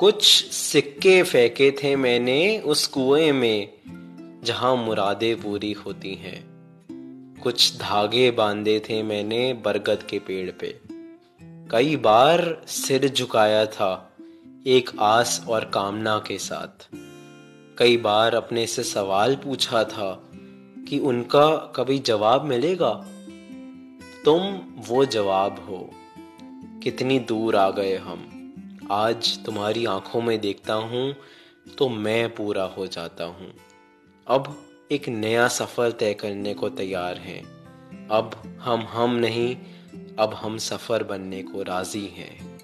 कुछ सिक्के फेंके थे मैंने उस कुएँ में, जहाँ मुरादें पूरी होती हैं। कुछ धागे बांधे थे मैंने बरगद के पेड़ पे। कई बार सिर झुकाया था एक आस और कामना के साथ। कई बार अपने से सवाल पूछा था कि उनका कभी जवाब मिलेगा? तुम वो जवाब हो, कितनी दूर आ गए हम। आज तुम्हारी आँखों में देखता हूँ तो मैं पूरा हो जाता हूँ। अब एक नया सफ़र तय करने को तैयार हैं। अब हम हम नहीं, अब हम सफ़र बनने को राज़ी हैं।